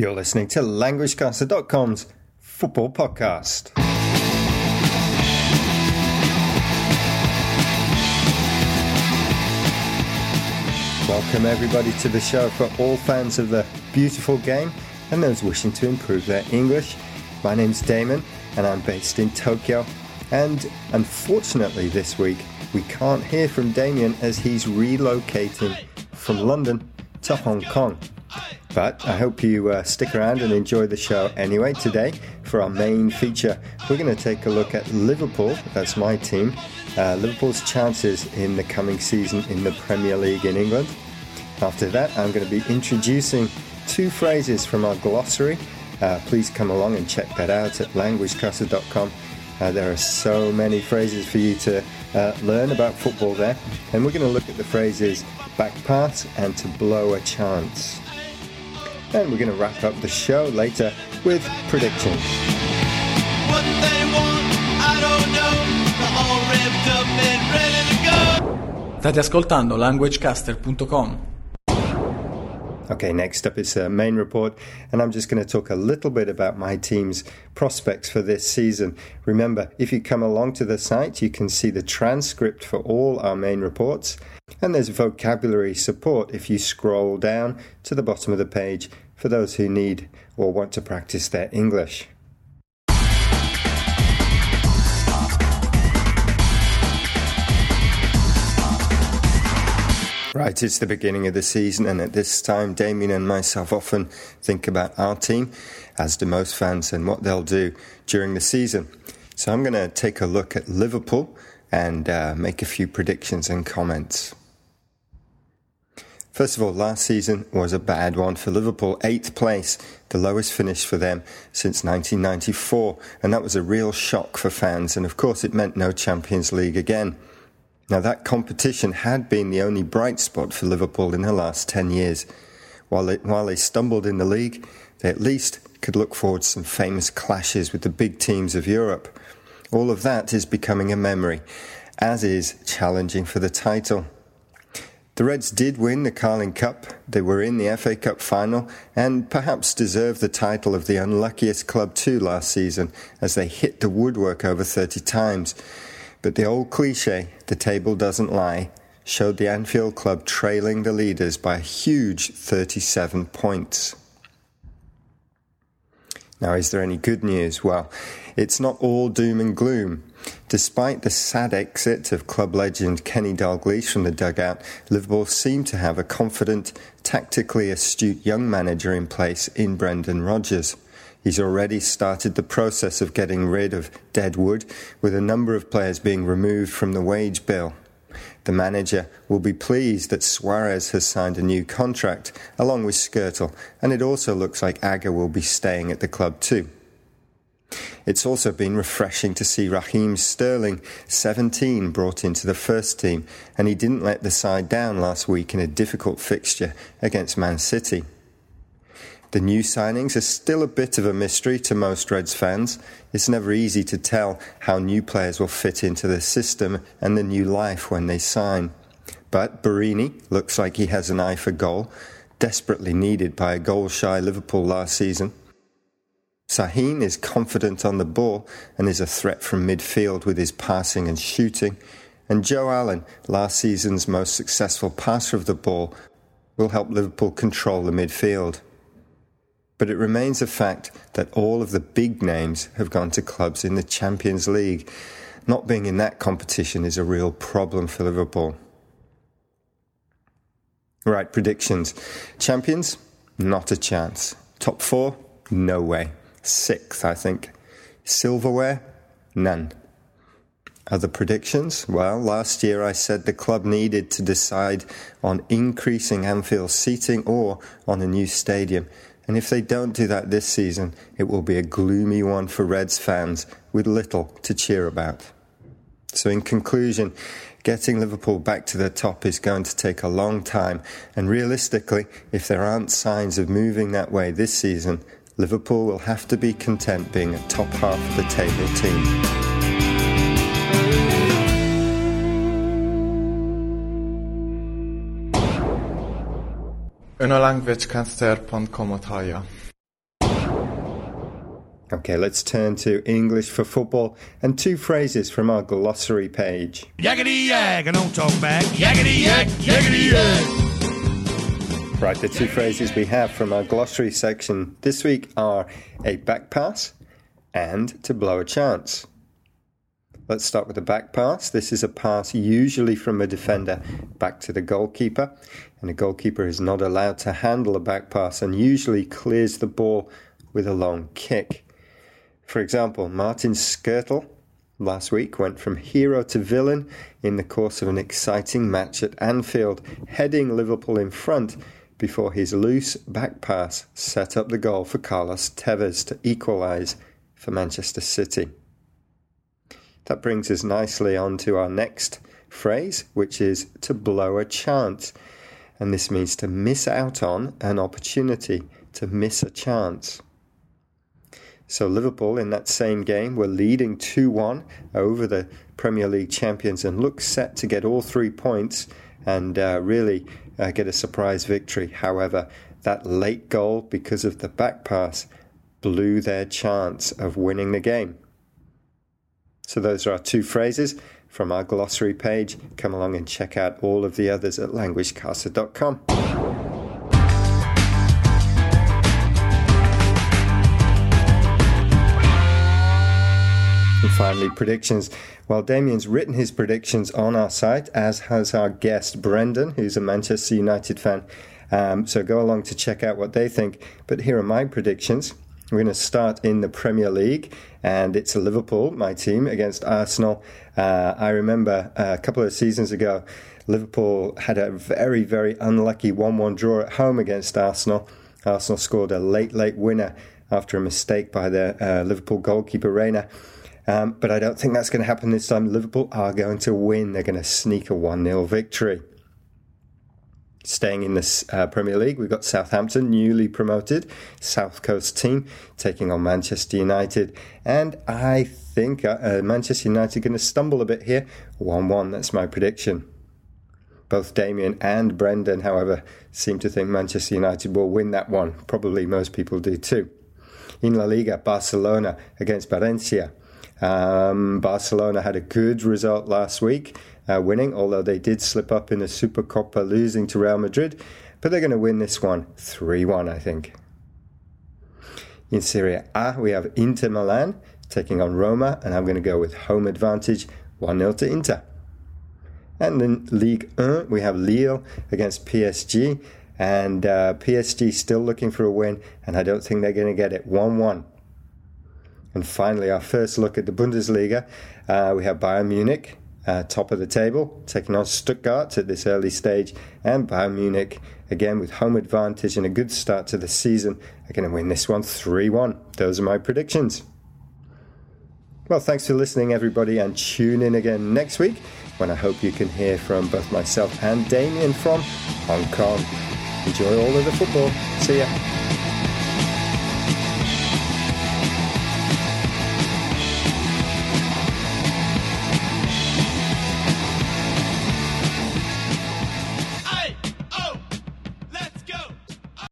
You're listening to LanguageCaster.com's football podcast. Welcome, everybody, to the show for all fans of the beautiful game and those wishing to improve their English. My name's Damon, and I'm based in Tokyo. And unfortunately, this week, we can't hear from Damien as he's relocating from London to Hong Kong. But I hope you uh, stick around and enjoy the show anyway. Today, for our main feature, we're going to take a look at Liverpool. That's my team. Uh, Liverpool's chances in the coming season in the Premier League in England. After that, I'm going to be introducing two phrases from our glossary. Uh, please come along and check that out at languagecaster.com. Uh, there are so many phrases for you to uh, learn about football there. And we're going to look at the phrases back pass and to blow a chance. And we're going to wrap up the show later with predictions. What they want, I don't know. They're all revved up and ready to go. State ascoltando languagecaster.com. Okay, next up is a main report, and I'm just going to talk a little bit about my team's prospects for this season. Remember, if you come along to the site, you can see the transcript for all our main reports and there's vocabulary support if you scroll down to the bottom of the page for those who need or want to practice their English. Right, it's the beginning of the season, and at this time, Damien and myself often think about our team, as do most fans, and what they'll do during the season. So I'm going to take a look at Liverpool and uh, make a few predictions and comments. First of all, last season was a bad one for Liverpool. Eighth place, the lowest finish for them since 1994. And that was a real shock for fans. And of course, it meant no Champions League again. Now, that competition had been the only bright spot for Liverpool in the last 10 years. While they, while they stumbled in the league, they at least could look forward to some famous clashes with the big teams of Europe. All of that is becoming a memory, as is challenging for the title. The Reds did win the Carling Cup. They were in the FA Cup final and perhaps deserved the title of the unluckiest club too last season as they hit the woodwork over 30 times. But the old cliche, the table doesn't lie, showed the Anfield club trailing the leaders by a huge 37 points. Now, is there any good news? Well, it's not all doom and gloom. Despite the sad exit of club legend Kenny Dalglish from the dugout, Liverpool seem to have a confident, tactically astute young manager in place in Brendan Rodgers. He's already started the process of getting rid of dead wood, with a number of players being removed from the wage bill. The manager will be pleased that Suarez has signed a new contract, along with Skrtel, and it also looks like Agger will be staying at the club too. It's also been refreshing to see Raheem Sterling, 17, brought into the first team, and he didn't let the side down last week in a difficult fixture against Man City. The new signings are still a bit of a mystery to most Reds fans. It's never easy to tell how new players will fit into the system and the new life when they sign. But Borini looks like he has an eye for goal, desperately needed by a goal shy Liverpool last season. Sahin is confident on the ball and is a threat from midfield with his passing and shooting. And Joe Allen, last season's most successful passer of the ball, will help Liverpool control the midfield. But it remains a fact that all of the big names have gone to clubs in the Champions League. Not being in that competition is a real problem for Liverpool. Right, predictions. Champions? Not a chance. Top four? No way sixth, I think. Silverware? None. Other predictions? Well, last year I said the club needed to decide on increasing Anfield seating or on a new stadium. And if they don't do that this season, it will be a gloomy one for Reds fans with little to cheer about. So, in conclusion, getting Liverpool back to the top is going to take a long time. And realistically, if there aren't signs of moving that way this season, Liverpool will have to be content being a top half of the table team. Ön a languagecaster.com-ot hallja. Okay, let's turn to English for football and two phrases from our glossary page. Yakety yak, and don't talk back. Yakety yak, yakety yak. Right, the two phrases we have from our glossary section this week are a back pass and to blow a chance. Let's start with the back pass. This is a pass usually from a defender back to the goalkeeper, and a goalkeeper is not allowed to handle a back pass and usually clears the ball with a long kick. For example, Martin Skrtel last week went from hero to villain in the course of an exciting match at Anfield, heading Liverpool in front before his loose back pass set up the goal for Carlos Tevez to equalise for Manchester City. That brings us nicely on to our next phrase, which is to blow a chance. And this means to miss out on an opportunity, to miss a chance. So Liverpool in that same game were leading 2 1 over the Premier League champions and looked set to get all three points and uh, really uh, get a surprise victory. However, that late goal, because of the back pass, blew their chance of winning the game. So those are our two phrases from our glossary page. Come along and check out all of the others at languagecaster.com. finally, predictions. Well, Damien's written his predictions on our site, as has our guest Brendan, who's a Manchester United fan. Um, so go along to check out what they think. But here are my predictions. We're going to start in the Premier League, and it's Liverpool, my team, against Arsenal. Uh, I remember a couple of seasons ago, Liverpool had a very, very unlucky 1 1 draw at home against Arsenal. Arsenal scored a late, late winner after a mistake by the uh, Liverpool goalkeeper, Reina. Um, but I don't think that's going to happen this time. Liverpool are going to win. They're going to sneak a 1 0 victory. Staying in the uh, Premier League, we've got Southampton, newly promoted, South Coast team, taking on Manchester United. And I think uh, uh Manchester United are going to stumble a bit here. 1 1, that's my prediction. Both Damien and Brendan, however, seem to think Manchester United will win that one. Probably most people do too. In La Liga, Barcelona against Valencia. Um, Barcelona had a good result last week, uh, winning, although they did slip up in the Supercopa, losing to Real Madrid. But they're going to win this one 3 1, I think. In Serie A, we have Inter Milan taking on Roma, and I'm going to go with home advantage 1 0 to Inter. And in League 1, we have Lille against PSG, and uh, PSG still looking for a win, and I don't think they're going to get it 1 1. And finally, our first look at the Bundesliga. Uh, we have Bayern Munich, uh, top of the table, taking on Stuttgart at this early stage. And Bayern Munich, again, with home advantage and a good start to the season, are going to win this one 3 1. Those are my predictions. Well, thanks for listening, everybody, and tune in again next week when I hope you can hear from both myself and Damien from Hong Kong. Enjoy all of the football. See ya.